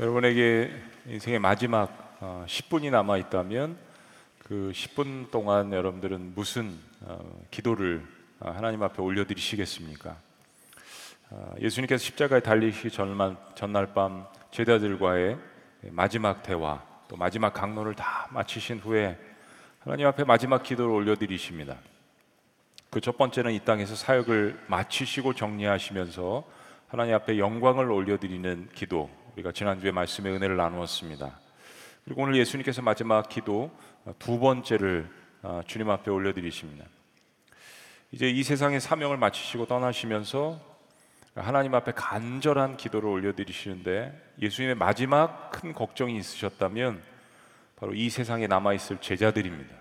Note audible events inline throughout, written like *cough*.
여러분에게 인생의 마지막 10분이 남아 있다면 그 10분 동안 여러분들은 무슨 어, 기도를 어, 하나님 앞에 올려드리시겠습니까? 어, 예수님께서 십자가에 달리시기 전날 밤 제자들과의 마지막 대화 또 마지막 강론을 다 마치신 후에 하나님 앞에 마지막 기도를 올려드리십니다. 그 첫 번째는 이 땅에서 사역을 마치시고 정리하시면서 하나님 앞에 영광을 올려드리는 기도 우리가 지난주에 말씀의 은혜를 나누었습니다. 그리고 오늘 예수님께서 마지막 기도 두 번째를 어, 주님 앞에 올려드리십니다. 이제 이 세상의 사명을 마치시고 떠나시면서 하나님 앞에 간절한 기도를 올려드리시는데 예수님의 마지막 큰 걱정이 있으셨다면 바로 이 세상에 남아있을 제자들입니다.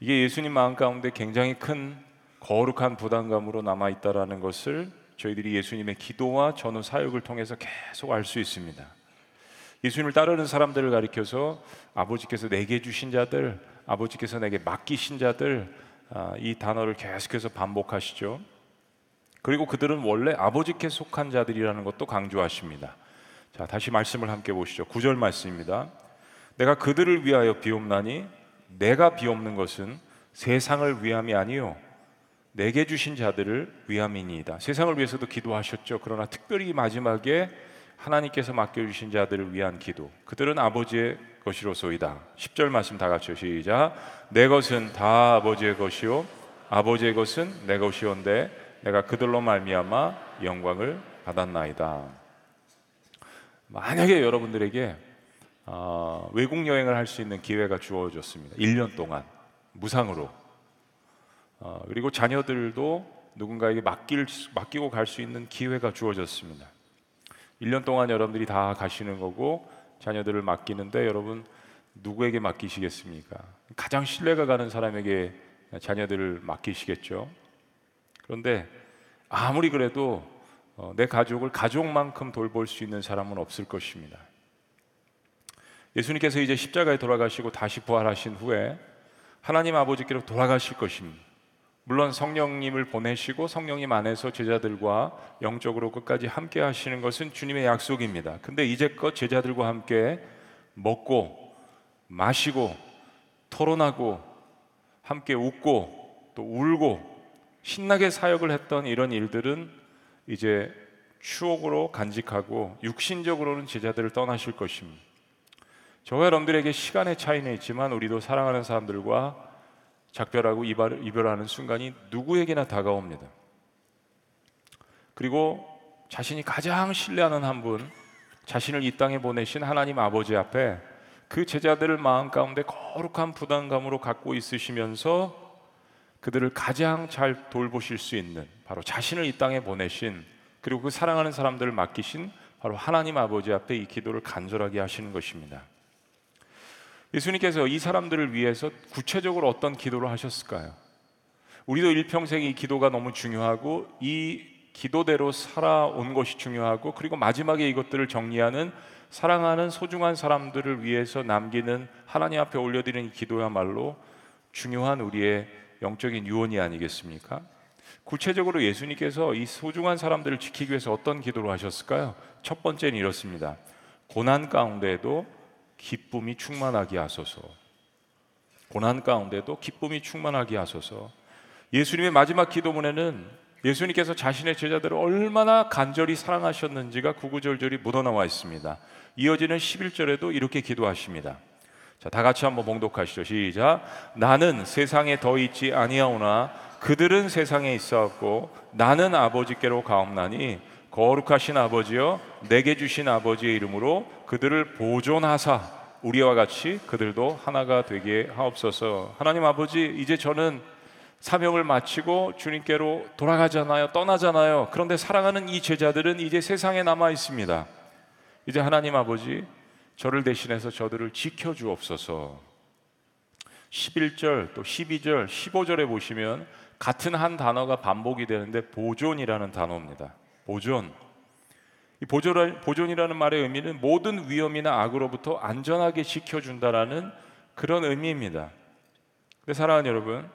이게 예수님 마음 가운데 굉장히 큰 거룩한 부담감으로 남아있다라는 것을 저희들이 예수님의 기도와 전후 사역을 통해서 계속 알 수 있습니다. 예수님을 따르는 사람들을 가리켜서 아버지께서 내게 주신 자들, 아버지께서 내게 맡기신 자들 아, 이 단어를 계속해서 반복하시죠. 그리고 그들은 원래 아버지께 속한 자들이라는 것도 강조하십니다. 자, 다시 말씀을 함께 보시죠. 구절 말씀입니다. 내가 그들을 위하여 비옵나니 내가 비옵는 것은 세상을 위함이 아니요 내게 주신 자들을 위함이니이다. 세상을 위해서도 기도하셨죠. 그러나 특별히 마지막에 하나님께서 맡겨주신 자들을 위한 기도. 그들은 아버지의 것이로소이다. 10절 말씀 다 같이 시작. 내 것은 다 아버지의 것이요 아버지의 것은 내 것이온데 내가 그들로 말미암아 영광을 받았나이다. 만약에 여러분들에게 어, 외국 여행을 할 수 있는 기회가 주어졌습니다. 1년 동안 무상으로 어, 그리고 자녀들도 누군가에게 맡길, 맡기고 갈 수 있는 기회가 주어졌습니다. 1년 동안 여러분들이 다 가시는 거고 자녀들을 맡기는데 여러분 누구에게 맡기시겠습니까? 가장 신뢰가 가는 사람에게 자녀들을 맡기시겠죠. 그런데 아무리 그래도 어, 내 가족을 가족만큼 돌볼 수 있는 사람은 없을 것입니다. 예수님께서 이제 십자가에 돌아가시고 다시 부활하신 후에 하나님 아버지께로 돌아가실 것입니다. 물론 성령님을 보내시고 성령님 안에서 제자들과 영적으로 끝까지 함께 하시는 것은 주님의 약속입니다. 근데 이제껏 제자들과 함께 먹고 마시고 토론하고 함께 웃고 또 울고 신나게 사역을 했던 이런 일들은 이제 추억으로 간직하고 육신적으로는 제자들을 떠나실 것입니다. 저와 여러분들에게 시간의 차이는 있지만 우리도 사랑하는 사람들과 작별하고 이별하는 순간이 누구에게나 다가옵니다. 그리고 자신이 가장 신뢰하는 한 분, 자신을 이 땅에 보내신 하나님 아버지 앞에 그 제자들을 마음 가운데 거룩한 부담감으로 갖고 있으시면서 그들을 가장 잘 돌보실 수 있는 바로 자신을 이 땅에 보내신 그리고 그 사랑하는 사람들을 맡기신 바로 하나님 아버지 앞에 이 기도를 간절하게 하시는 것입니다. 예수님께서 이 사람들을 위해서 구체적으로 어떤 기도를 하셨을까요? 우리도 일평생 이 기도가 너무 중요하고 이 기도대로 살아온 것이 중요하고 그리고 마지막에 이것들을 정리하는 사랑하는 소중한 사람들을 위해서 남기는 하나님 앞에 올려드리는 기도야말로 중요한 우리의 영적인 유언이 아니겠습니까? 구체적으로 예수님께서 이 소중한 사람들을 지키기 위해서 어떤 기도를 하셨을까요? 첫 번째는 이렇습니다. 고난 가운데에도 기쁨이 충만하게 하소서. 고난 가운데도 기쁨이 충만하게 하소서. 예수님의 마지막 기도문에는 예수님께서 자신의 제자들을 얼마나 간절히 사랑하셨는지가 구구절절히 묻어나와 있습니다. 이어지는 11절에도 이렇게 기도하십니다. 자, 다 같이 한번 봉독하시죠. 시작. 나는 세상에 더 있지 아니하오나 그들은 세상에 있어왔고 나는 아버지께로 가옵나니 거룩하신 아버지여 내게 주신 아버지의 이름으로 그들을 보존하사 우리와 같이 그들도 하나가 되게 하옵소서. 하나님 아버지 이제 저는 사명을 마치고 주님께로 돌아가잖아요. 떠나잖아요. 그런데 사랑하는 이 제자들은 이제 세상에 남아 있습니다. 이제 하나님 아버지 저를 대신해서 저들을 지켜 주옵소서. 11절 또 12절 15절에 보시면 같은 한 단어가 반복이 되는데 보존이라는 단어입니다. 보존. 보존이라는 말의 의미는 모든 위험이나 악으로부터 안전하게 지켜준다라는 그런 의미입니다. 근데 사랑하는 여러분,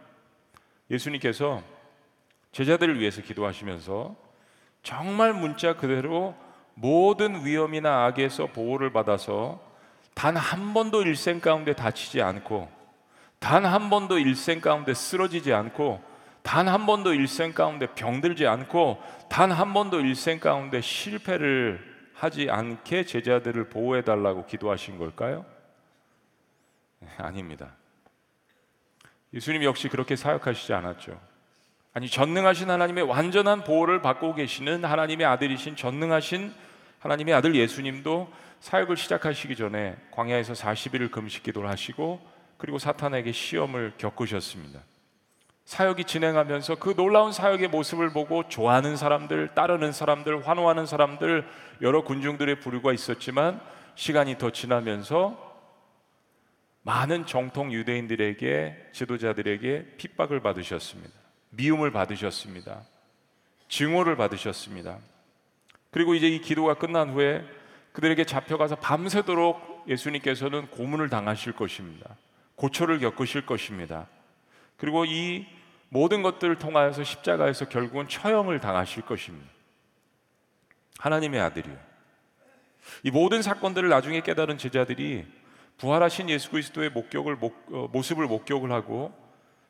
예수님께서 제자들을 위해서 기도하시면서 정말 문자 그대로 모든 위험이나 악에서 보호를 받아서 단 한 번도 일생 가운데 다치지 않고 단 한 번도 일생 가운데 쓰러지지 않고 단 한 번도 일생 가운데 병들지 않고 단 한 번도 일생 가운데 실패를 하지 않게 제자들을 보호해 달라고 기도하신 걸까요? 네, 아닙니다. 예수님 역시 그렇게 사역하시지 않았죠. 아니 전능하신 하나님의 완전한 보호를 받고 계시는 하나님의 아들이신 전능하신 하나님의 아들 예수님도 사역을 시작하시기 전에 광야에서 40일을 금식 기도를 하시고 그리고 사탄에게 시험을 겪으셨습니다. 사역이 진행하면서 그 놀라운 사역의 모습을 보고 좋아하는 사람들, 따르는 사람들, 환호하는 사람들 여러 군중들의 부류가 있었지만 시간이 더 지나면서 많은 정통 유대인들에게 지도자들에게 핍박을 받으셨습니다. 미움을 받으셨습니다. 증오를 받으셨습니다. 그리고 이제 이 기도가 끝난 후에 그들에게 잡혀가서 밤새도록 예수님께서는 고문을 당하실 것입니다. 고초를 겪으실 것입니다. 그리고 이 모든 것들을 통하여서 십자가에서 결국은 처형을 당하실 것입니다. 하나님의 아들이요. 이 모든 사건들을 나중에 깨달은 제자들이 부활하신 예수 그리스도의 목격을 목, 어, 모습을 목격을 하고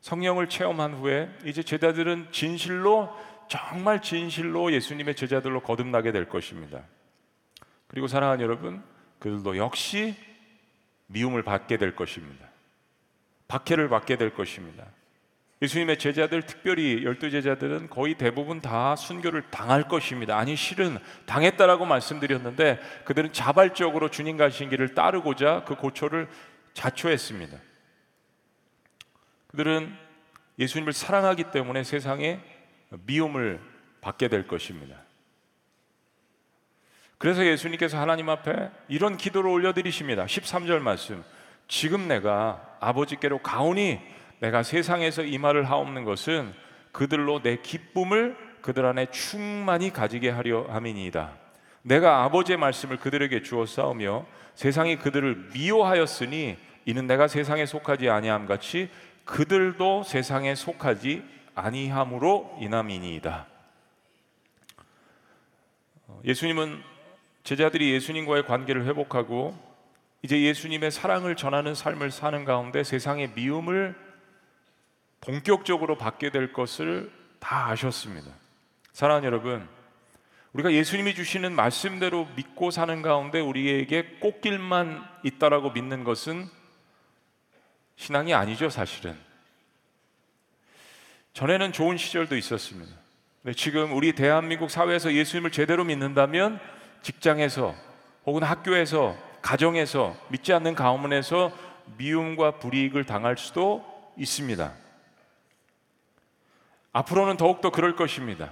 성령을 체험한 후에 이제 제자들은 진실로 정말 진실로 예수님의 제자들로 거듭나게 될 것입니다. 그리고 사랑하는 여러분, 그들도 역시 미움을 받게 될 것입니다. 박해를 받게 될 것입니다. 예수님의 제자들, 특별히 열두 제자들은 거의 대부분 다 순교를 당할 것입니다. 아니, 실은 당했다라고 말씀드렸는데 그들은 자발적으로 주님 가신 길을 따르고자 그 고초를 자초했습니다. 그들은 예수님을 사랑하기 때문에 세상에 미움을 받게 될 것입니다. 그래서 예수님께서 하나님 앞에 이런 기도를 올려드리십니다. 13절 말씀. 지금 내가 아버지께로 가오니 내가 세상에서 이 말을 하옵는 것은 그들로 내 기쁨을 그들 안에 충만히 가지게 하려 함이니이다. 내가 아버지의 말씀을 그들에게 싸우며 세상이 그들을 미워하였으니 이는 내가 세상에 속하지 아니함 같이 그들도 세상에 속하지 아니함으로 인함이니이다. 어, 예수님은 제자들이 예수님과의 관계를 회복하고 이제 예수님의 사랑을 전하는 삶을 사는 가운데 세상의 미움을 본격적으로 받게 될 것을 다 아셨습니다. 사랑하는 여러분, 우리가 예수님이 주시는 말씀대로 믿고 사는 가운데 우리에게 꽃길만 있다라고 믿는 것은 신앙이 아니죠, 사실은. 전에는 좋은 시절도 있었습니다. 근데 지금 우리 대한민국 사회에서 예수님을 제대로 믿는다면 직장에서 혹은 학교에서 가정에서 믿지 않는 가문에서 미움과 불이익을 당할 수도 있습니다. 앞으로는 더욱더 그럴 것입니다.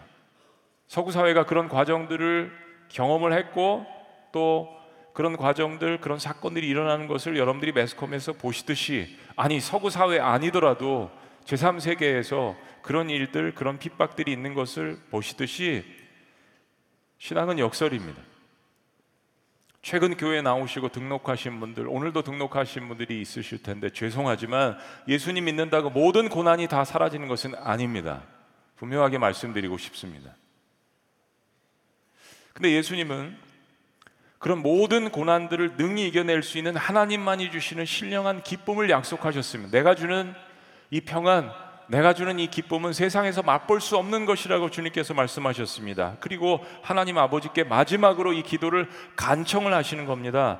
서구 사회가 그런 과정들을 경험을 했고 또 그런 과정들, 그런 사건들이 일어나는 것을 여러분들이 매스컴에서 보시듯이 아니 서구 사회 아니더라도 제3세계에서 그런 일들, 그런 핍박들이 있는 것을 보시듯이 신앙은 역설입니다. 최근 교회 나오시고 등록하신 분들, 오늘도 등록하신 분들이 있으실 텐데 죄송하지만 예수님 믿는다고 모든 고난이 다 사라지는 것은 아닙니다. 분명하게 말씀드리고 싶습니다. 근데 예수님은 그런 모든 고난들을 능히 이겨낼 수 있는 하나님만이 주시는 신령한 기쁨을 약속하셨습니다. 내가 주는 이 평안, 내가 주는 이 기쁨은 세상에서 맛볼 수 없는 것이라고 주님께서 말씀하셨습니다. 그리고 하나님 아버지께 마지막으로 이 기도를 간청을 하시는 겁니다.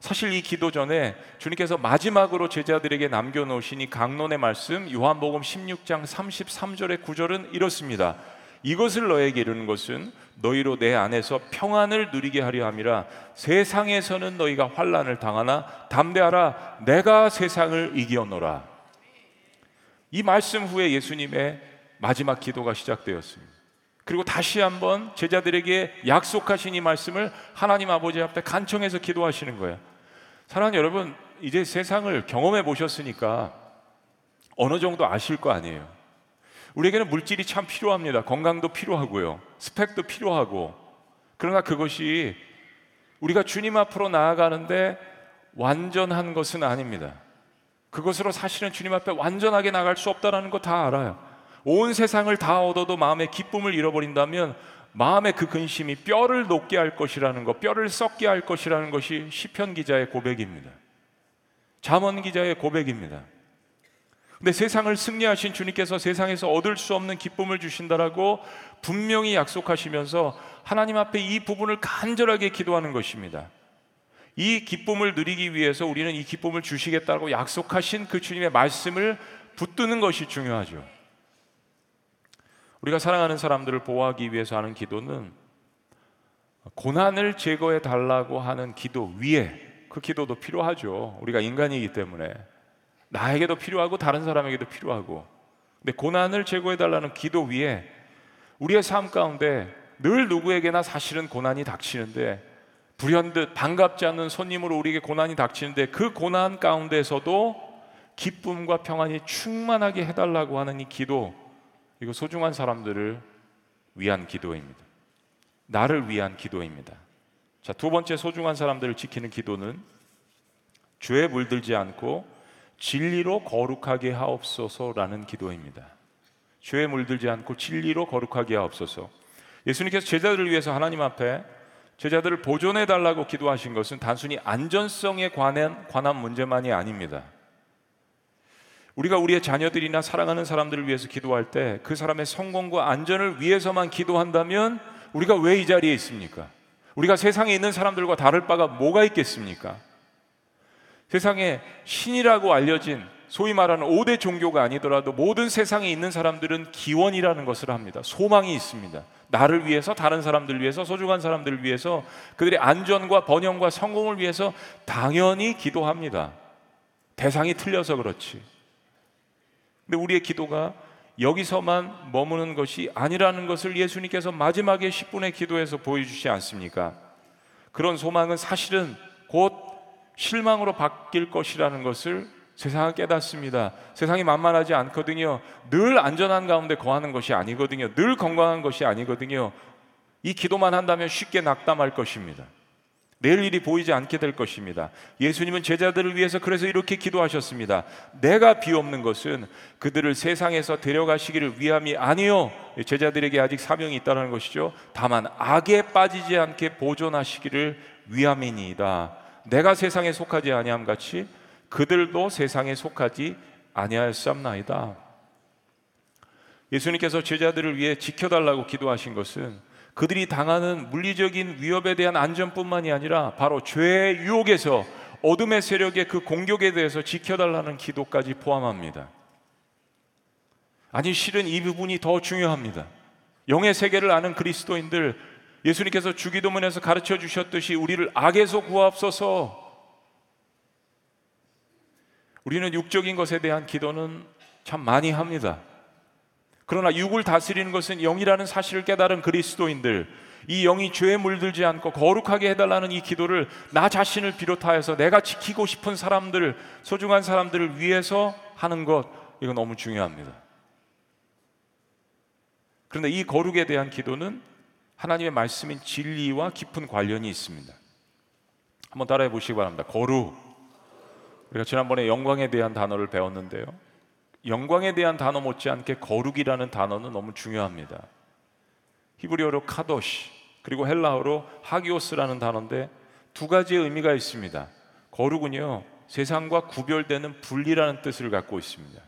사실 이 기도 전에 주님께서 마지막으로 제자들에게 남겨놓으신 이 강론의 말씀 요한복음 16장 33절의 구절은 이렇습니다. 이것을 너에게 이르는 것은 너희로 내 안에서 평안을 누리게 하려 함이라 세상에서는 너희가 환란을 당하나 담대하라 내가 세상을 이기었노라 이 말씀 후에 예수님의 마지막 기도가 시작되었습니다. 그리고 다시 한번 제자들에게 약속하신 이 말씀을 하나님 아버지 앞에 간청해서 기도하시는 거예요. 사랑하는 여러분, 이제 세상을 경험해 보셨으니까 어느 정도 아실 거 아니에요. 우리에게는 물질이 참 필요합니다. 건강도 필요하고요. 스펙도 필요하고. 그러나 그것이 우리가 주님 앞으로 나아가는데 완전한 것은 아닙니다. 그것으로 사실은 주님 앞에 완전하게 나갈 수 없다라는 거 다 알아요. 온 세상을 다 얻어도 마음의 기쁨을 잃어버린다면 마음의 그 근심이 뼈를 녹게 할 것이라는 것, 뼈를 썩게 할 것이라는 것이 시편 기자의 고백입니다. 잠언 기자의 고백입니다. 근데 세상을 승리하신 주님께서 세상에서 얻을 수 없는 기쁨을 주신다라고 분명히 약속하시면서 하나님 앞에 이 부분을 간절하게 기도하는 것입니다. 이 기쁨을 누리기 위해서 우리는 이 기쁨을 주시겠다고 약속하신 그 주님의 말씀을 붙드는 것이 중요하죠. 우리가 사랑하는 사람들을 보호하기 위해서 하는 기도는 고난을 제거해 달라고 하는 기도 위에 그 기도도 필요하죠. 우리가 인간이기 때문에 나에게도 필요하고 다른 사람에게도 필요하고. 근데 고난을 제거해 달라는 기도 위에 우리의 삶 가운데 늘 누구에게나 사실은 고난이 닥치는데 불현듯 반갑지 않는 손님으로 우리에게 고난이 닥치는데 그 고난 가운데서도 기쁨과 평안이 충만하게 해달라고 하는 이 기도 이거 소중한 사람들을 위한 기도입니다. 나를 위한 기도입니다. 자, 두 번째 소중한 사람들을 지키는 기도는 죄에 물들지 않고 진리로 거룩하게 하옵소서라는 기도입니다. 죄에 물들지 않고 진리로 거룩하게 하옵소서. 예수님께서 제자들을 위해서 하나님 앞에 제자들을 보존해 달라고 기도하신 것은 단순히 안전성에 관한, 관한 문제만이 아닙니다. 우리가 우리의 자녀들이나 사랑하는 사람들을 위해서 기도할 때 그 사람의 성공과 안전을 위해서만 기도한다면 우리가 왜 이 자리에 있습니까? 우리가 세상에 있는 사람들과 다를 바가 뭐가 있겠습니까? 세상에 신이라고 알려진 소위 말하는 5대 종교가 아니더라도 모든 세상에 있는 사람들은 기원이라는 것을 합니다. 소망이 있습니다. 나를 위해서 다른 사람들을 위해서 소중한 사람들을 위해서 그들의 안전과 번영과 성공을 위해서 당연히 기도합니다. 대상이 틀려서 그렇지. 근데 우리의 기도가 여기서만 머무는 것이 아니라는 것을 예수님께서 마지막에 10분의 기도에서 보여주지 않습니까? 그런 소망은 사실은 곧 실망으로 바뀔 것이라는 것을 세상은 깨닫습니다. 세상이 만만하지 않거든요. 늘 안전한 가운데 거하는 것이 아니거든요. 늘 건강한 것이 아니거든요. 이 기도만 한다면 쉽게 낙담할 것입니다. 내일 일이 보이지 않게 될 것입니다. 예수님은 제자들을 위해서 그래서 이렇게 기도하셨습니다. 내가 비옵는 것은 그들을 세상에서 데려가시기를 위함이 아니요. 제자들에게 아직 사명이 있다는 것이죠. 다만 악에 빠지지 않게 보존하시기를 위함이니이다. 내가 세상에 속하지 아니함 같이 그들도 세상에 속하지 아니하였삼나이다. 예수님께서 제자들을 위해 지켜달라고 기도하신 것은 그들이 당하는 물리적인 위협에 대한 안전뿐만이 아니라 바로 죄의 유혹에서 어둠의 세력의 그 공격에 대해서 지켜달라는 기도까지 포함합니다. 아니 실은 이 부분이 더 중요합니다. 영의 세계를 아는 그리스도인들 예수님께서 주기도문에서 가르쳐 주셨듯이 우리를 악에서 구하옵소서 우리는 육적인 것에 대한 기도는 참 많이 합니다. 그러나 육을 다스리는 것은 영이라는 사실을 깨달은 그리스도인들, 이 영이 죄에 물들지 않고 거룩하게 해달라는 이 기도를 나 자신을 비롯하여서 내가 지키고 싶은 사람들, 소중한 사람들을 위해서 하는 것, 이거 너무 중요합니다. 그런데 이 거룩에 대한 기도는 하나님의 말씀인 진리와 깊은 관련이 있습니다. 한번 따라해 보시기 바랍니다. 거룩. 우리가 지난번에 영광에 대한 단어를 배웠는데요. 영광에 대한 단어 못지않게 거룩이라는 단어는 너무 중요합니다. 히브리어로 카도시 그리고 헬라어로 하기오스라는 단어인데 두 가지의 의미가 있습니다. 거룩은요 세상과 구별되는 분리라는 뜻을 갖고 있습니다.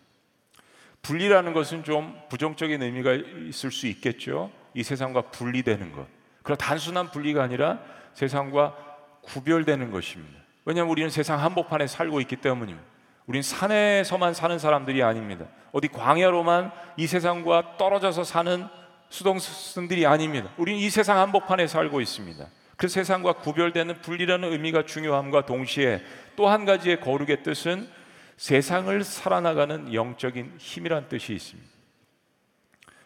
분리라는 것은 좀 부정적인 의미가 있을 수 있겠죠. 이 세상과 분리되는 것. 그러 단순한 분리가 아니라 세상과 구별되는 것입니다. 왜냐하면 우리는 세상 한복판에 살고 있기 때문입니다. 우린 산에서만 사는 사람들이 아닙니다. 어디 광야로만 이 세상과 떨어져서 사는 수동승들이 아닙니다. 우리는 이 세상 한복판에 살고 있습니다. 그 세상과 구별되는 분리라는 의미가 중요함과 동시에 또 한 가지의 거룩의 뜻은 세상을 살아나가는 영적인 힘이란 뜻이 있습니다.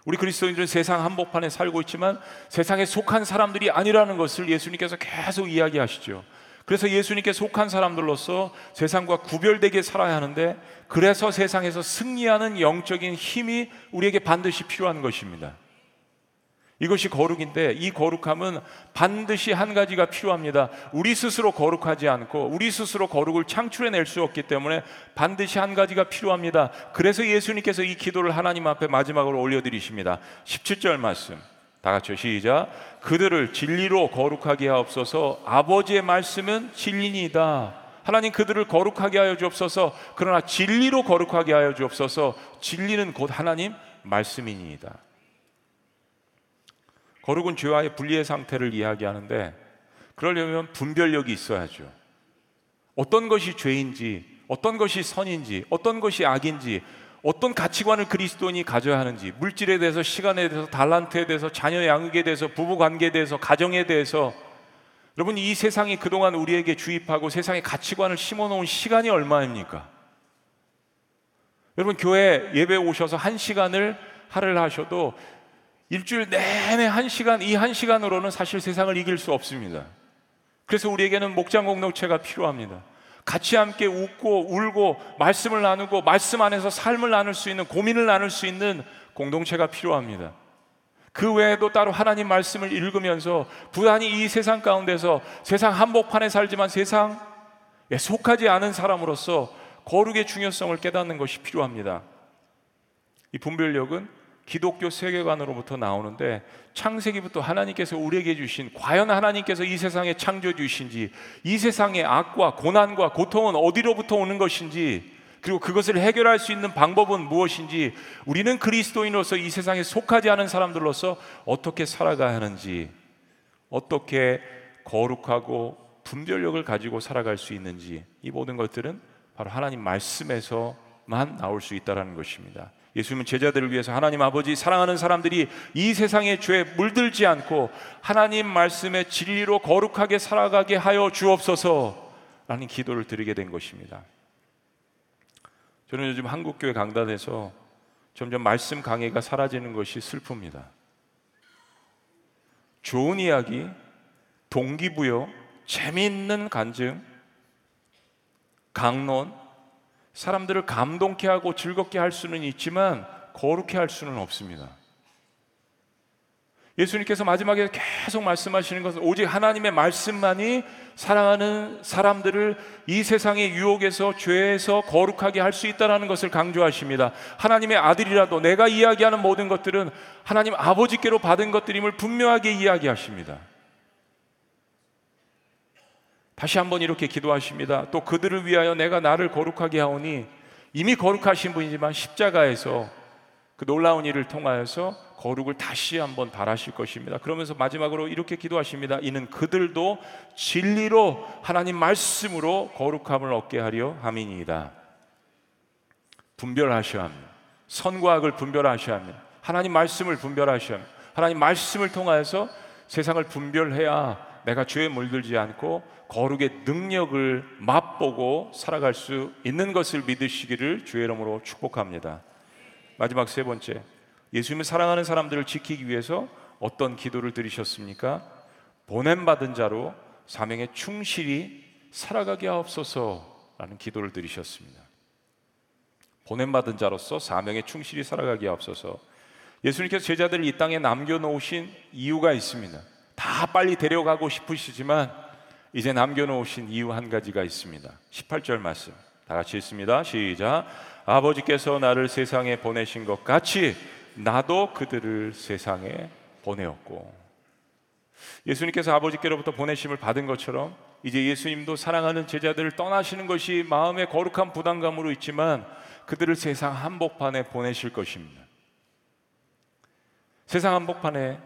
우리 그리스도인들은 세상 한복판에 살고 있지만 세상에 속한 사람들이 아니라는 것을 예수님께서 계속 이야기하시죠. 그래서 예수님께 속한 사람들로서 세상과 구별되게 살아야 하는데 그래서 세상에서 승리하는 영적인 힘이 우리에게 반드시 필요한 것입니다. 이것이 거룩인데 이 거룩함은 반드시 한 가지가 필요합니다. 우리 스스로 거룩하지 않고 우리 스스로 거룩을 창출해 낼 수 없기 때문에 반드시 한 가지가 필요합니다. 그래서 예수님께서 이 기도를 하나님 앞에 마지막으로 올려 드리십니다. 17절 말씀. 다 같이 시작. 그들을 진리로 거룩하게 하옵소서. 아버지의 말씀은 진리니이다. 하나님 그들을 거룩하게 하여 주옵소서. 그러나 진리로 거룩하게 하여 주옵소서. 진리는 곧 하나님 말씀이니이다. 거룩은 죄와의 분리의 상태를 이야기하는데 그러려면 분별력이 있어야죠. 어떤 것이 죄인지, 어떤 것이 선인지, 어떤 것이 악인지, 어떤 가치관을 그리스도인이 가져야 하는지, 물질에 대해서, 시간에 대해서, 달란트에 대해서, 자녀 양육에 대해서, 부부 관계에 대해서, 가정에 대해서, 여러분 이 세상이 그동안 우리에게 주입하고 세상의 가치관을 심어 놓은 시간이 얼마입니까? 여러분 교회 예배 오셔서 한 시간을 하를 하셔도 일주일 내내 한 시간 이 한 시간으로는 사실 세상을 이길 수 없습니다. 그래서 우리에게는 목장 공동체가 필요합니다. 같이 함께 웃고 울고 말씀을 나누고 말씀 안에서 삶을 나눌 수 있는 고민을 나눌 수 있는 공동체가 필요합니다. 그 외에도 따로 하나님 말씀을 읽으면서 부단히 이 세상 가운데서 세상 한복판에 살지만 세상에 속하지 않은 사람으로서 거룩의 중요성을 깨닫는 것이 필요합니다. 이 분별력은 기독교 세계관으로부터 나오는데 창세기부터 하나님께서 우리에게 주신 과연 하나님께서 이 세상에 창조해 주신지 이 세상의 악과 고난과 고통은 어디로부터 오는 것인지 그리고 그것을 해결할 수 있는 방법은 무엇인지 우리는 그리스도인으로서 이 세상에 속하지 않은 사람들로서 어떻게 살아가야 하는지 어떻게 거룩하고 분별력을 가지고 살아갈 수 있는지 이 모든 것들은 바로 하나님 말씀에서만 나올 수 있다라는 것입니다. 예수님은 제자들을 위해서 하나님 아버지 사랑하는 사람들이 이 세상의 죄에 물들지 않고 하나님 말씀의 진리로 거룩하게 살아가게 하여 주옵소서라는 기도를 드리게 된 것입니다. 저는 요즘 한국교회 강단에서 점점 말씀 강의가 사라지는 것이 슬픕니다. 좋은 이야기, 동기부여, 재미있는 간증, 강론, 사람들을 감동케 하고 즐겁게 할 수는 있지만 거룩해 할 수는 없습니다. 예수님께서 마지막에 계속 말씀하시는 것은 오직 하나님의 말씀만이 사랑하는 사람들을 이 세상의 유혹에서 죄에서 거룩하게 할 수 있다라는 것을 강조하십니다. 하나님의 아들이라도 내가 이야기하는 모든 것들은 하나님 아버지께로 받은 것들임을 분명하게 이야기하십니다. 다시 한번 이렇게 기도하십니다. 또 그들을 위하여 내가 나를 거룩하게 하오니 이미 거룩하신 분이지만 십자가에서 그 놀라운 일을 통하여서 거룩을 다시 한번 바라실 것입니다. 그러면서 마지막으로 이렇게 기도하십니다. 이는 그들도 진리로 하나님 말씀으로 거룩함을 얻게 하려 함이니이다. 분별하셔야 합니다. 선과 악을 분별하셔야 합니다. 하나님 말씀을 분별하셔야 합니다. 하나님 말씀을 통하여서 세상을 분별해야 내가 죄에 물들지 않고 거룩의 능력을 맛보고 살아갈 수 있는 것을 믿으시기를 주의 이름으로 축복합니다. 마지막 세 번째, 예수님을 사랑하는 사람들을 지키기 위해서 어떤 기도를 드리셨습니까? 보냄받은 자로 사명에 충실히 살아가게 하옵소서라는 기도를 드리셨습니다. 보냄받은 자로서 사명에 충실히 살아가게 하옵소서. 예수님께서 제자들을 이 땅에 남겨놓으신 이유가 있습니다. 다 빨리 데려가고 싶으시지만 이제 남겨놓으신 이유 한 가지가 있습니다. 18절 말씀 다 같이 읽습니다. 시작. 아버지께서 나를 세상에 보내신 것 같이 나도 그들을 세상에 보내었고 예수님께서 아버지께로부터 보내심을 받은 것처럼 이제 예수님도 사랑하는 제자들을 떠나시는 것이 마음의 거룩한 부담감으로 있지만 그들을 세상 한복판에 보내실 것입니다. 세상 한복판에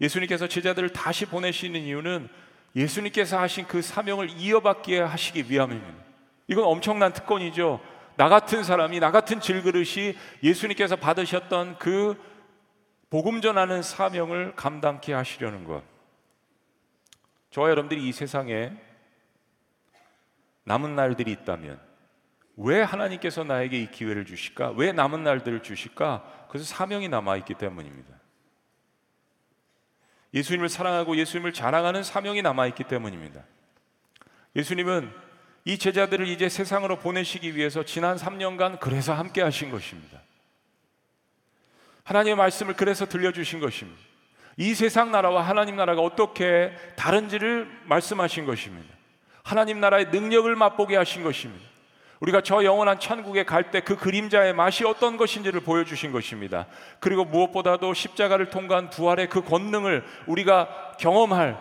예수님께서 제자들을 다시 보내시는 이유는 예수님께서 하신 그 사명을 이어받게 하시기 위함입니다. 이건 엄청난 특권이죠. 나 같은 사람이 나 같은 질그릇이 예수님께서 받으셨던 그 복음 전하는 사명을 감당케 하시려는 것. 저와 여러분들이 이 세상에 남은 날들이 있다면 왜 하나님께서 나에게 이 기회를 주실까? 왜 남은 날들을 주실까? 그래서 사명이 남아 있기 때문입니다. 예수님을 사랑하고 예수님을 자랑하는 사명이 남아 있기 때문입니다. 예수님은 이 제자들을 이제 세상으로 보내시기 위해서 지난 3년간 그래서 함께 하신 것입니다. 하나님의 말씀을 그래서 들려주신 것입니다. 이 세상 나라와 하나님 나라가 어떻게 다른지를 말씀하신 것입니다. 하나님 나라의 능력을 맛보게 하신 것입니다. 우리가 저 영원한 천국에 갈 때 그 그림자의 맛이 어떤 것인지를 보여주신 것입니다. 그리고 무엇보다도 십자가를 통과한 부활의 그 권능을 우리가 경험할,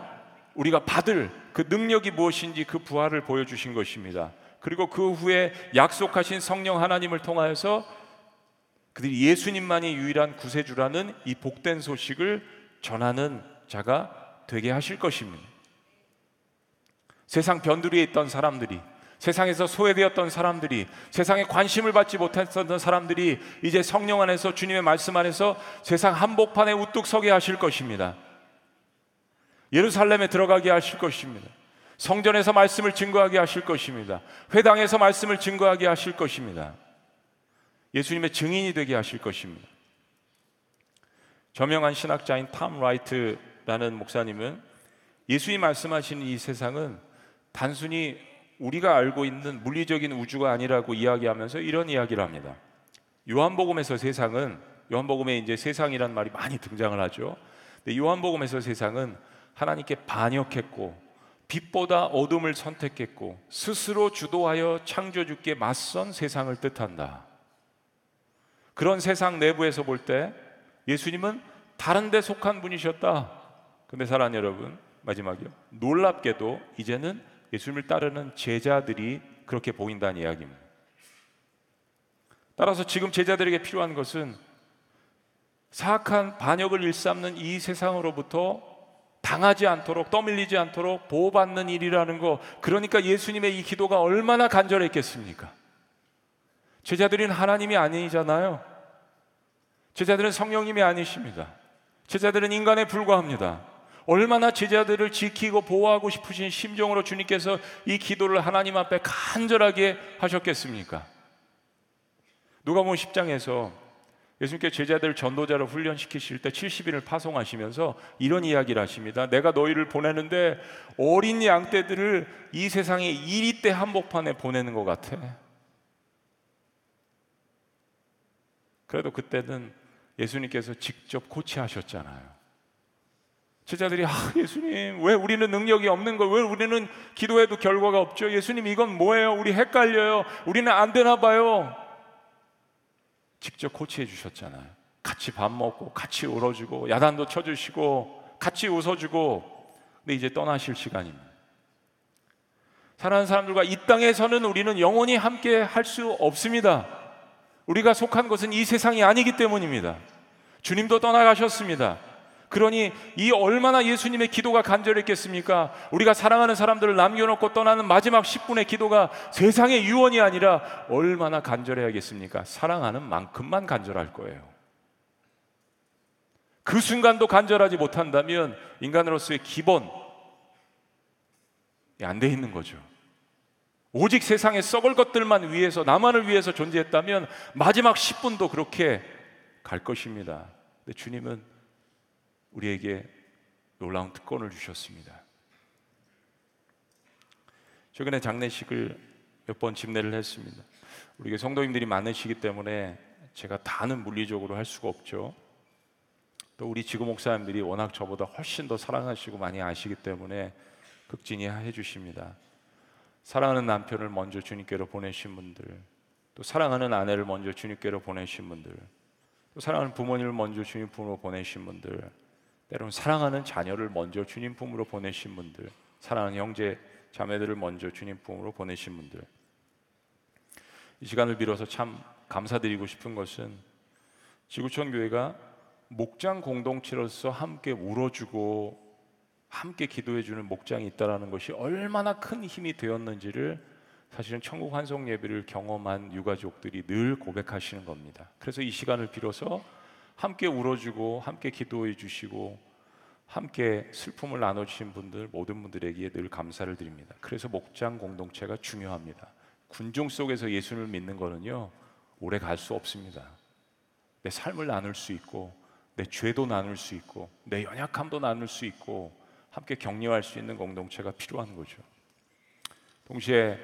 우리가 받을 그 능력이 무엇인지 그 부활을 보여주신 것입니다. 그리고 그 후에 약속하신 성령 하나님을 통하여서 그들이 예수님만이 유일한 구세주라는 이 복된 소식을 전하는 자가 되게 하실 것입니다. 세상 변두리에 있던 사람들이 세상에서 소외되었던 사람들이 세상에 관심을 받지 못했던 사람들이 이제 성령 안에서 주님의 말씀 안에서 세상 한복판에 우뚝 서게 하실 것입니다. 예루살렘에 들어가게 하실 것입니다. 성전에서 말씀을 증거하게 하실 것입니다. 회당에서 말씀을 증거하게 하실 것입니다. 예수님의 증인이 되게 하실 것입니다. 저명한 신학자인 탐 라이트라는 목사님은 예수님 말씀하시는 이 세상은 단순히 우리가 알고 있는 물리적인 우주가 아니라고 이야기하면서 이런 이야기를 합니다. 요한복음에서 세상은 요한복음에 이제 세상이란 말이 많이 등장을 하죠. 근데 요한복음에서 세상은 하나님께 반역했고 빛보다 어둠을 선택했고 스스로 주도하여 창조주께 맞선 세상을 뜻한다. 그런 세상 내부에서 볼 때 예수님은 다른 데 속한 분이셨다. 근데 사랑 여러분, 마지막이요. 놀랍게도 이제는 예수님을 따르는 제자들이 그렇게 보인다는 이야기입니다. 따라서 지금 제자들에게 필요한 것은 사악한 반역을 일삼는 이 세상으로부터 당하지 않도록 떠밀리지 않도록 보호받는 일이라는 거 그러니까 예수님의 이 기도가 얼마나 간절했겠습니까? 제자들은 하나님이 아니잖아요. 제자들은 성령님이 아니십니다. 제자들은 인간에 불과합니다. 얼마나 제자들을 지키고 보호하고 싶으신 심정으로 주님께서 이 기도를 하나님 앞에 간절하게 하셨겠습니까? 누가 보면 10장에서 예수님께 제자들 전도자로 훈련시키실 때 70인을 파송하시면서 이런 이야기를 하십니다. 내가 너희를 보내는데 어린 양 떼들을 이 세상에 이리 때 한복판에 보내는 것 같아. 그래도 그때는 예수님께서 직접 코치하셨잖아요. 제자들이 아, 예수님 왜 우리는 능력이 없는 걸 왜 우리는 기도해도 결과가 없죠? 예수님 이건 뭐예요? 우리 헷갈려요. 우리는 안 되나 봐요. 직접 코치해 주셨잖아요. 같이 밥 먹고 같이 울어주고 야단도 쳐주시고 같이 웃어주고 근데 이제 떠나실 시간입니다. 사랑하는 사람들과 이 땅에서는 우리는 영원히 함께 할 수 없습니다. 우리가 속한 것은 이 세상이 아니기 때문입니다. 주님도 떠나가셨습니다. 그러니 이 얼마나 예수님의 기도가 간절했겠습니까? 우리가 사랑하는 사람들을 남겨놓고 떠나는 마지막 10분의 기도가 세상의 유언이 아니라 얼마나 간절해야겠습니까? 사랑하는 만큼만 간절할 거예요. 그 순간도 간절하지 못한다면 인간으로서의 기본 안 돼 있는 거죠. 오직 세상에 썩을 것들만 위해서 나만을 위해서 존재했다면 마지막 10분도 그렇게 갈 것입니다. 근데 주님은 우리에게 놀라운 특권을 주셨습니다. 최근에 장례식을 몇 번 집례를 했습니다. 우리 성도님들이 많으시기 때문에 제가 다는 물리적으로 할 수가 없죠. 또 우리 지구 목사님들이 워낙 저보다 훨씬 더 사랑하시고 많이 아시기 때문에 극진히 해주십니다. 사랑하는 남편을 먼저 주님께로 보내신 분들, 또 사랑하는 아내를 먼저 주님께로 보내신 분들, 또 사랑하는 부모님을 먼저 주님 품으로 보내신 분들, 때로는 사랑하는 자녀를 먼저 주님 품으로 보내신 분들, 사랑하는 형제 자매들을 먼저 주님 품으로 보내신 분들. 이 시간을 빌어서 참 감사드리고 싶은 것은 지구촌 교회가 목장 공동체로서 함께 울어주고 함께 기도해 주는 목장이 있다라는 것이 얼마나 큰 힘이 되었는지를 사실은 천국 환송 예배를 경험한 유가족들이 늘 고백하시는 겁니다. 그래서 이 시간을 빌어서 함께 울어주고 함께 기도해 주시고 함께 슬픔을 나눠주신 분들 모든 분들에게 늘 감사를 드립니다. 그래서 목장 공동체가 중요합니다. 군중 속에서 예수를 믿는 거는요 오래 갈 수 없습니다. 내 삶을 나눌 수 있고 내 죄도 나눌 수 있고 내 연약함도 나눌 수 있고 함께 격려할 수 있는 공동체가 필요한 거죠. 동시에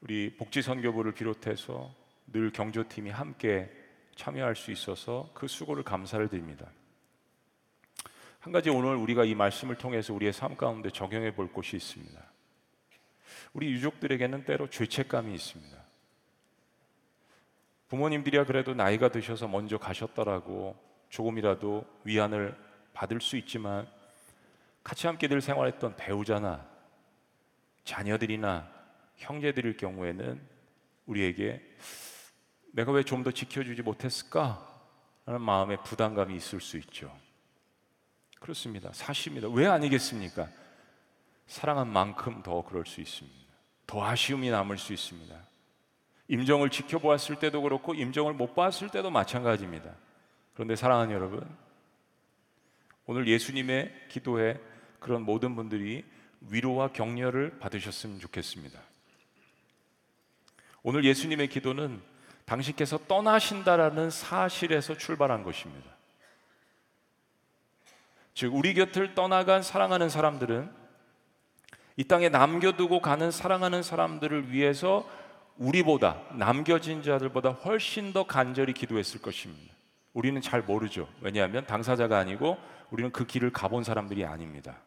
우리 복지 선교부를 비롯해서 늘 경조팀이 함께 참여할 수 있어서 그 수고를 감사를 드립니다. 한 가지 오늘 우리가 이 말씀을 통해서 우리의 삶 가운데 적용해 볼 곳이 있습니다. 우리 유족들에게는 때로 죄책감이 있습니다. 부모님들이야 그래도 나이가 드셔서 먼저 가셨더라고 조금이라도 위안을 받을 수 있지만 같이 함께 늘 생활했던 배우자나 자녀들이나 형제들일 경우에는 우리에게 내가 왜 좀 더 지켜주지 못했을까? 하는 마음의 부담감이 있을 수 있죠. 그렇습니다. 사실입니다. 왜 아니겠습니까? 사랑한 만큼 더 그럴 수 있습니다. 더 아쉬움이 남을 수 있습니다. 임정을 지켜보았을 때도 그렇고 임정을 못 봤을 때도 마찬가지입니다. 그런데 사랑하는 여러분, 오늘 예수님의 기도에 그런 모든 분들이 위로와 격려를 받으셨으면 좋겠습니다. 오늘 예수님의 기도는 당신께서 떠나신다라는 사실에서 출발한 것입니다. 즉, 우리 곁을 떠나간 사랑하는 사람들은 이 땅에 남겨두고 가는 사랑하는 사람들을 위해서 우리보다 남겨진 자들보다 훨씬 더 간절히 기도했을 것입니다. 우리는 잘 모르죠. 왜냐하면 당사자가 아니고 우리는 그 길을 가본 사람들이 아닙니다.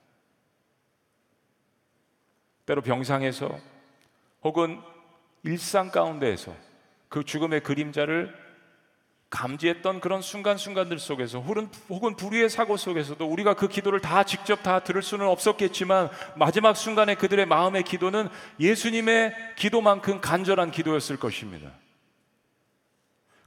때로 병상에서 혹은 일상 가운데에서 그 죽음의 그림자를 감지했던 그런 순간순간들 속에서 혹은, 불의의 사고 속에서도 우리가 그 기도를 다 직접 다 들을 수는 없었겠지만 마지막 순간에 그들의 마음의 기도는 예수님의 기도만큼 간절한 기도였을 것입니다.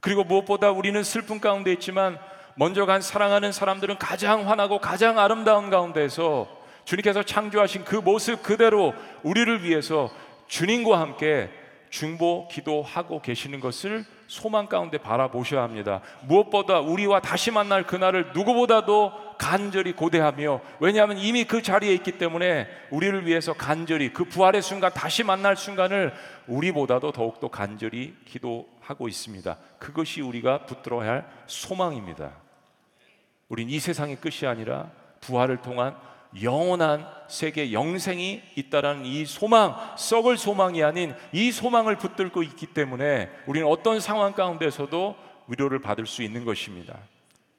그리고 무엇보다 우리는 슬픔 가운데 있지만 먼저 간 사랑하는 사람들은 가장 환하고 가장 아름다운 가운데서 주님께서 창조하신 그 모습 그대로 우리를 위해서 주님과 함께 중보 기도하고 계시는 것을 소망 가운데 바라보셔야 합니다. 무엇보다 우리와 다시 만날 그날을 누구보다도 간절히 고대하며 왜냐하면 이미 그 자리에 있기 때문에 우리를 위해서 간절히 그 부활의 순간 다시 만날 순간을 우리보다도 더욱더 간절히 기도하고 있습니다. 그것이 우리가 붙들어야 할 소망입니다. 우린 이 세상의 끝이 아니라 부활을 통한 영원한 세계 영생이 있다라는 이 소망, 썩을 소망이 아닌 이 소망을 붙들고 있기 때문에 우리는 어떤 상황 가운데서도 위로를 받을 수 있는 것입니다.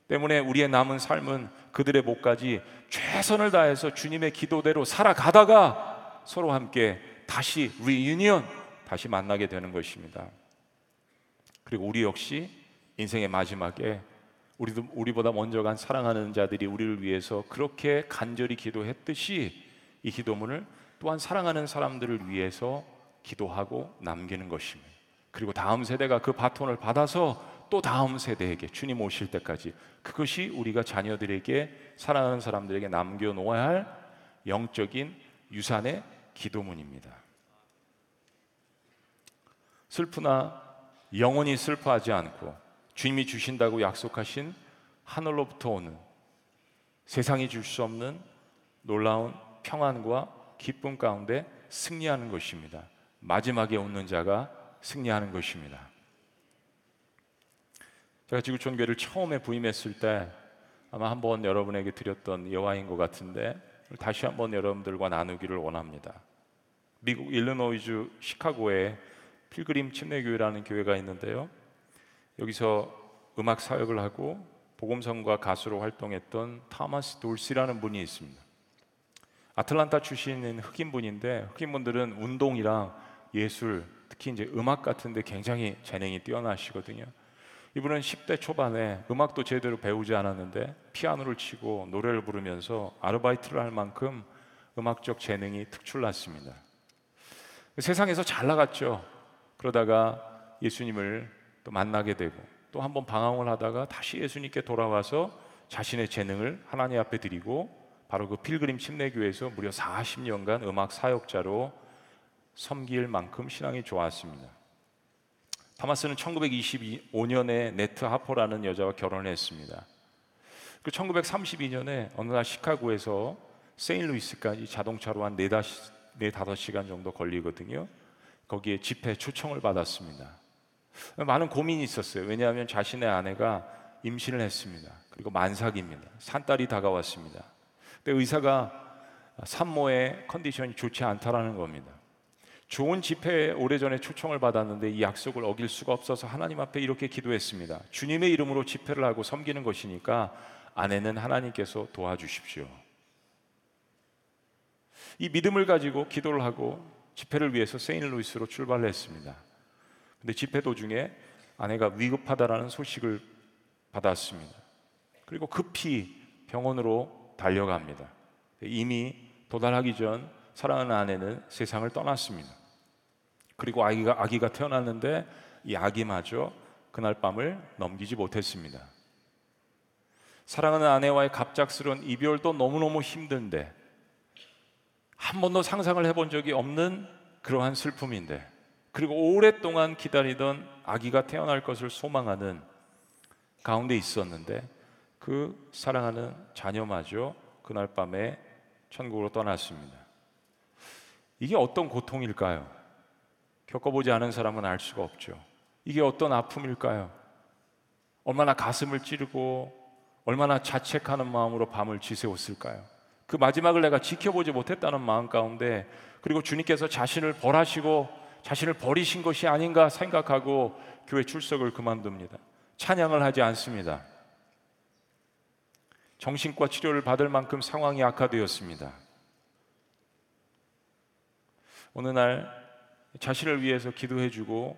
때문에 우리의 남은 삶은 그들의 목까지 최선을 다해서 주님의 기도대로 살아가다가 서로 함께 다시 리유니언 다시 만나게 되는 것입니다. 그리고 우리 역시 인생의 마지막에 우리도 우리보다 먼저 간 사랑하는 자들이 우리를 위해서 그렇게 간절히 기도했듯이 이 기도문을 또한 사랑하는 사람들을 위해서 기도하고 남기는 것입니다. 그리고 다음 세대가 그 바톤을 받아서 또 다음 세대에게 주님 오실 때까지 그것이 우리가 자녀들에게 사랑하는 사람들에게 남겨 놓아야 할 영적인 유산의 기도문입니다. 슬프나 영원히 슬퍼하지 않고 주님이 주신다고 약속하신 하늘로부터 오는 세상이 줄 수 없는 놀라운 평안과 기쁨 가운데 승리하는 것입니다. 마지막에 오는 자가 승리하는 것입니다. 제가 지구촌 교회를 처음에 부임했을 때 아마 한번 여러분에게 드렸던 예화인 것 같은데 다시 한번 여러분들과 나누기를 원합니다. 미국 일리노이주 시카고에 필그림 침례교회라는 교회가 있는데요. 여기서 음악 사역을 하고 복음성과 가수로 활동했던 타마스 돌시라는 분이 있습니다. 아틀란타 출신인 흑인 분인데 흑인 분들은 운동이랑 예술, 특히 이제 음악 같은데 굉장히 재능이 뛰어나시거든요. 이분은 10대 초반에 음악도 제대로 배우지 않았는데 피아노를 치고 노래를 부르면서 아르바이트를 할 만큼 음악적 재능이 특출났습니다. 세상에서 잘 나갔죠. 그러다가 예수님을 또 만나게 되고 또 한 번 방황을 하다가 다시 예수님께 돌아와서 자신의 재능을 하나님 앞에 드리고 바로 그 필그림 침례교회에서 무려 40년간 음악 사역자로 섬길 만큼 신앙이 좋았습니다. 타마스는 1925년에 네트 하퍼라는 여자와 결혼을 했습니다. 그 1932년에 어느 날 시카고에서 세인루이스까지 자동차로 한 4, 5시간 정도 걸리거든요. 거기에 집회 초청을 받았습니다. 많은 고민이 있었어요. 왜냐하면 자신의 아내가 임신을 했습니다. 그리고 만삭입니다. 산딸이 다가왔습니다. 근데 의사가 산모의 컨디션이 좋지 않다라는 겁니다. 좋은 집회에 오래전에 초청을 받았는데 이 약속을 어길 수가 없어서 하나님 앞에 이렇게 기도했습니다. 주님의 이름으로 집회를 하고 섬기는 것이니까 아내는 하나님께서 도와주십시오. 이 믿음을 가지고 기도를 하고 집회를 위해서 세인루이스로 출발을 했습니다. 근데 집회 도중에 아내가 위급하다라는 소식을 받았습니다. 그리고 급히 병원으로 달려갑니다. 이미 도달하기 전 사랑하는 아내는 세상을 떠났습니다. 그리고 아기가 아기가 태어났는데 이 아기마저 그날 밤을 넘기지 못했습니다. 사랑하는 아내와의 갑작스러운 이별도 너무너무 힘든데 한 번도 상상을 해본 적이 없는 그러한 슬픔인데 그리고 오랫동안 기다리던 아기가 태어날 것을 소망하는 가운데 있었는데 그 사랑하는 자녀마저 그날 밤에 천국으로 떠났습니다. 이게 어떤 고통일까요? 겪어보지 않은 사람은 알 수가 없죠. 이게 어떤 아픔일까요? 얼마나 가슴을 찌르고 얼마나 자책하는 마음으로 밤을 지새웠을까요? 그 마지막을 내가 지켜보지 못했다는 마음 가운데 그리고 주님께서 자신을 벌하시고 자신을 버리신 것이 아닌가 생각하고 교회 출석을 그만둡니다. 찬양을 하지 않습니다. 정신과 치료를 받을 만큼 상황이 악화되었습니다. 어느 날 자신을 위해서 기도해주고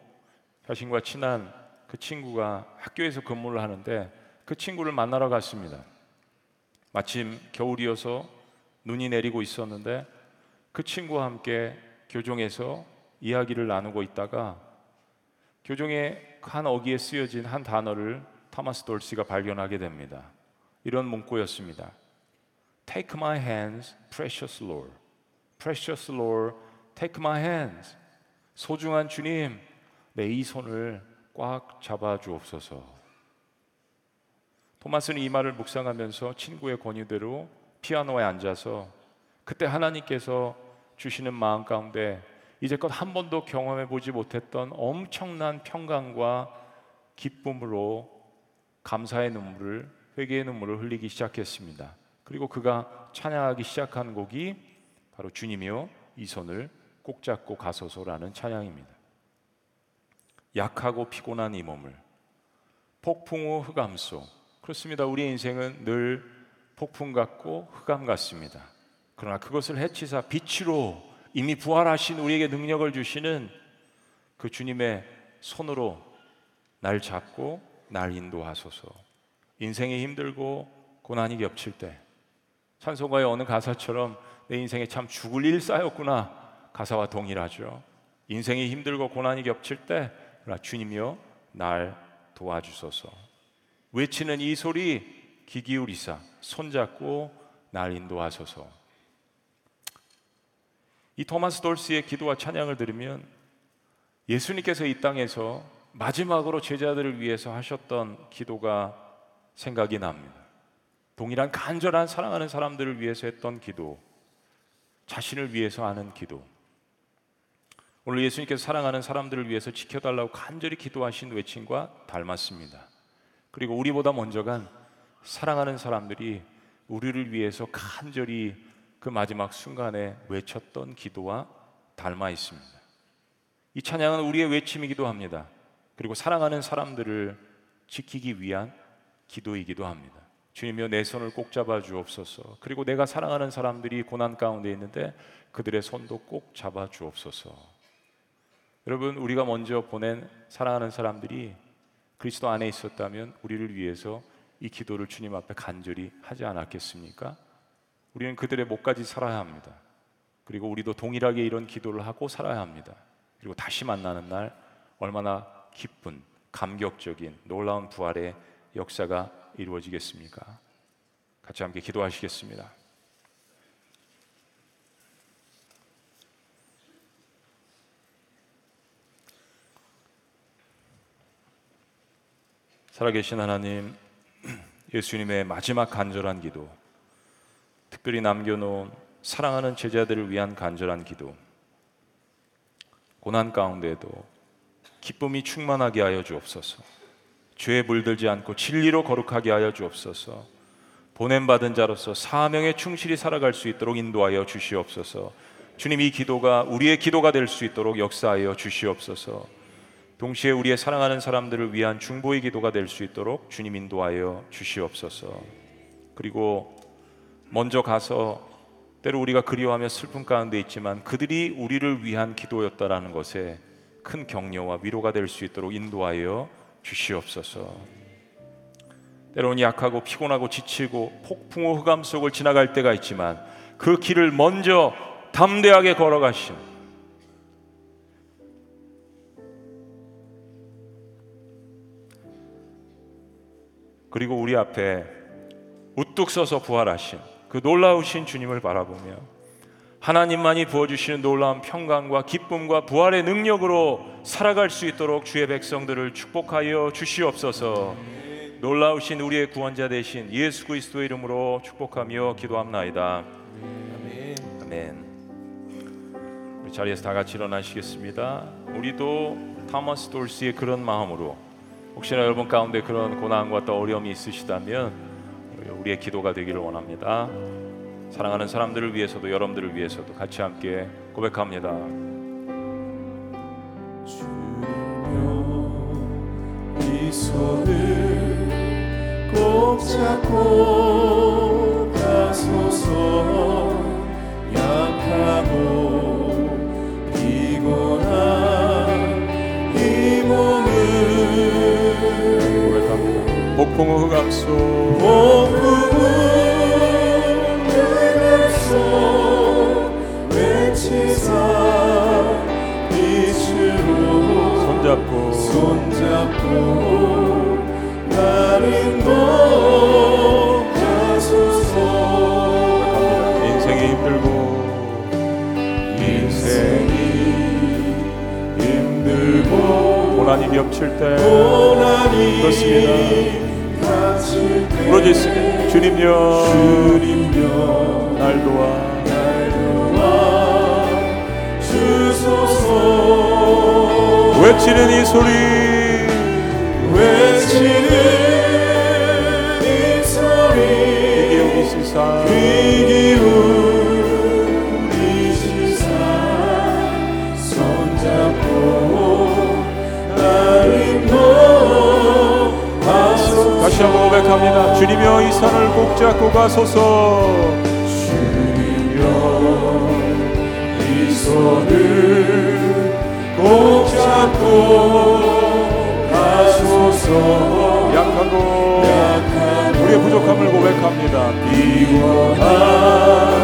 자신과 친한 그 친구가 학교에서 근무를 하는데 그 친구를 만나러 갔습니다. 마침 겨울이어서 눈이 내리고 있었는데 그 친구와 함께 교종에서 이야기를 나누고 있다가 교종의 한 어기에 쓰여진 한 단어를 토마스 돌시가 발견하게 됩니다. 이런 문구였습니다. Take my hands, precious Lord. Precious Lord, take my hands. 소중한 주님, 내 이 손을 꽉 잡아 주옵소서. 토마스는 이 말을 묵상하면서 친구의 권유대로 피아노에 앉아서 그때 하나님께서 주시는 마음 가운데 이제껏 한 번도 경험해 보지 못했던 엄청난 평강과 기쁨으로 감사의 눈물을 회개의 눈물을 흘리기 시작했습니다. 그리고 그가 찬양하기 시작한 곡이 바로 주님이여 이 손을 꼭 잡고 가소서라는 찬양입니다. 약하고 피곤한 이 몸을 폭풍 후 흑암 속 그렇습니다. 우리 인생은 늘 폭풍 같고 흑암 같습니다. 그러나 그것을 해치사 빛으로 이미 부활하신 우리에게 능력을 주시는 그 주님의 손으로 날 잡고 날 인도하소서. 인생이 힘들고 고난이 겹칠 때 찬송가의 어느 가사처럼 내 인생에 참 죽을 일 쌓였구나 가사와 동일하죠. 인생이 힘들고 고난이 겹칠 때 주님이여 날 도와주소서. 외치는 이 소리 귀 기울이사 손잡고 날 인도하소서. 이 토마스 돌스의 기도와 찬양을 들으면 예수님께서 이 땅에서 마지막으로 제자들을 위해서 하셨던 기도가 생각이 납니다. 동일한 간절한 사랑하는 사람들을 위해서 했던 기도, 자신을 위해서 하는 기도. 오늘 예수님께서 사랑하는 사람들을 위해서 지켜달라고 간절히 기도하신 외침과 닮았습니다. 그리고 우리보다 먼저 간 사랑하는 사람들이 우리를 위해서 간절히 그 마지막 순간에 외쳤던 기도와 닮아 있습니다. 이 찬양은 우리의 외침이기도 합니다. 그리고 사랑하는 사람들을 지키기 위한 기도이기도 합니다. 주님이여 내 손을 꼭 잡아 주옵소서. 그리고 내가 사랑하는 사람들이 고난 가운데 있는데 그들의 손도 꼭 잡아 주옵소서. 여러분 우리가 먼저 보낸 사랑하는 사람들이 그리스도 안에 있었다면 우리를 위해서 이 기도를 주님 앞에 간절히 하지 않았겠습니까? 우리는 그들의 목까지 살아야 합니다. 그리고 우리도 동일하게 이런 기도를 하고 살아야 합니다. 그리고 다시 만나는 날 얼마나 기쁜 감격적인 놀라운 부활의 역사가 이루어지겠습니까? 같이 함께 기도하시겠습니다. 살아계신 하나님, *clears throat* 예수님의 마지막 간절한 기도, 특별히 남겨놓은 사랑하는 제자들을 위한 간절한 기도, 고난 가운데도 기쁨이 충만하게 하여 주옵소서. 죄에 물들지 않고 진리로 거룩하게 하여 주옵소서. 보냄 받은 자로서 사명에 충실히 살아갈 수 있도록 인도하여 주시옵소서. 주님 이 기도가 우리의 기도가 될 수 있도록 역사하여 주시옵소서. 동시에 우리의 사랑하는 사람들을 위한 중보의 기도가 될 수 있도록 주님 인도하여 주시옵소서. 그리고 먼저 가서 때로 우리가 그리워하며 슬픔 가운데 있지만 그들이 우리를 위한 기도였다라는 것에 큰 격려와 위로가 될 수 있도록 인도하여 주시옵소서. 때로는 약하고 피곤하고 지치고 폭풍우 흑암 속을 지나갈 때가 있지만 그 길을 먼저 담대하게 걸어가신 그리고 우리 앞에 우뚝 서서 부활하신 그 놀라우신 주님을 바라보며 하나님만이 부어주시는 놀라운 평강과 기쁨과 부활의 능력으로 살아갈 수 있도록 주의 백성들을 축복하여 주시옵소서. 놀라우신 우리의 구원자 되신 예수 그리스도의 이름으로 축복하며 기도합나이다. 아멘. 우리 자리에서 다 같이 일어나시겠습니다. 우리도 타머스 돌스의 그런 마음으로 혹시나 여러분 가운데 그런 고난과 또 어려움이 있으시다면 우리의 기도가 되기를 원합니다. 사랑하는 사람들을 위해서도 여러분들을 위해서도 같이 함께 고백합니다. 주여 이 손을 꼭 잡고 가소서 약하고 외치사 빛으로 손잡고. 손잡고 나를 높여소서 인생이 힘들고. 인생이 힘들고. 고난이 겹칠 때. 고난이 그렇습니다. 때 부러졌습니다. 주님여 주님여 날 도와. 주소서. 외치는 이 소리. 외치는 이 소리. 세상 귀기운 다시 한번 고백합니다. 주님여 이 산을 꼭 잡고 가소서 주님여 이 손을 꼭 잡고 가소서 약하고 우리의 부족함을 고백합니다. 피곤한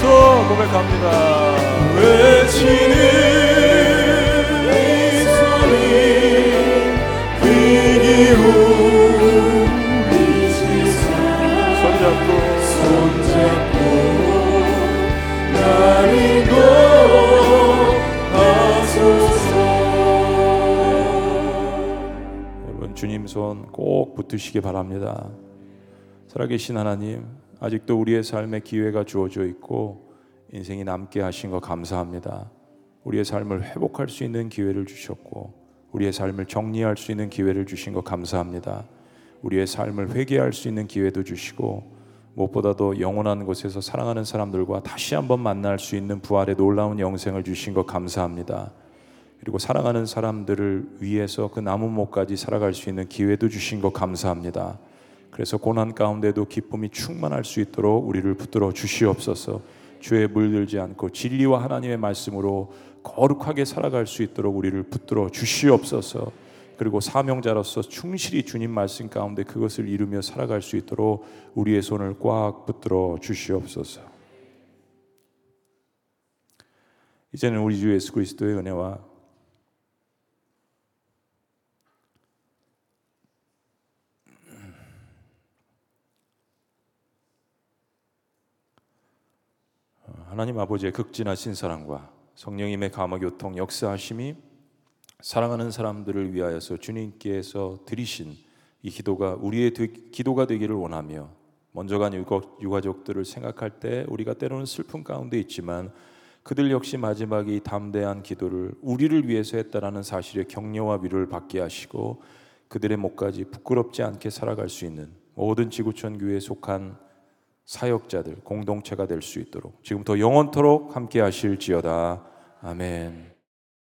주옵소서 고백합니다. 외치는 주님 손 꼭 붙으시기 바랍니다. 살아계신 하나님, 아직도 우리의 삶에 기회가 주어져 있고 인생이 남게 하신 거 감사합니다. 우리의 삶을 회복할 수 있는 기회를 주셨고 우리의 삶을 정리할 수 있는 기회를 주신 거 감사합니다. 우리의 삶을 회개할 수 있는 기회도 주시고 무엇보다도 영원한 곳에서 사랑하는 사람들과 다시 한번 만날 수 있는 부활의 놀라운 영생을 주신 거 감사합니다. 그리고 사랑하는 사람들을 위해서 그 남은 목까지 살아갈 수 있는 기회도 주신 거 감사합니다. 그래서 고난 가운데도 기쁨이 충만할 수 있도록 우리를 붙들어 주시옵소서. 죄에 물들지 않고 진리와 하나님의 말씀으로 거룩하게 살아갈 수 있도록 우리를 붙들어 주시옵소서. 그리고 사명자로서 충실히 주님 말씀 가운데 그것을 이루며 살아갈 수 있도록 우리의 손을 꽉 붙들어 주시옵소서. 이제는 우리 주 예수 그리스도의 은혜와 하나님 아버지의 극진하신 사랑과 성령님의 감화 교통 역사하심이 사랑하는 사람들을 위하여서 주님께서 드리신 이 기도가 우리의 되- 기도가 되기를 원하며 먼저 간 유가족들을 생각할 때 우리가 때로는 슬픔 가운데 있지만 그들 역시 마지막에 이 담대한 기도를 우리를 위해서 했다라는 사실의 격려와 위로를 받게 하시고 그들의 목까지 부끄럽지 않게 살아갈 수 있는 모든 지구촌 교회에 속한 사역자들 공동체가 될 수 있도록 지금부터 영원토록 함께 하실지어다. 아멘.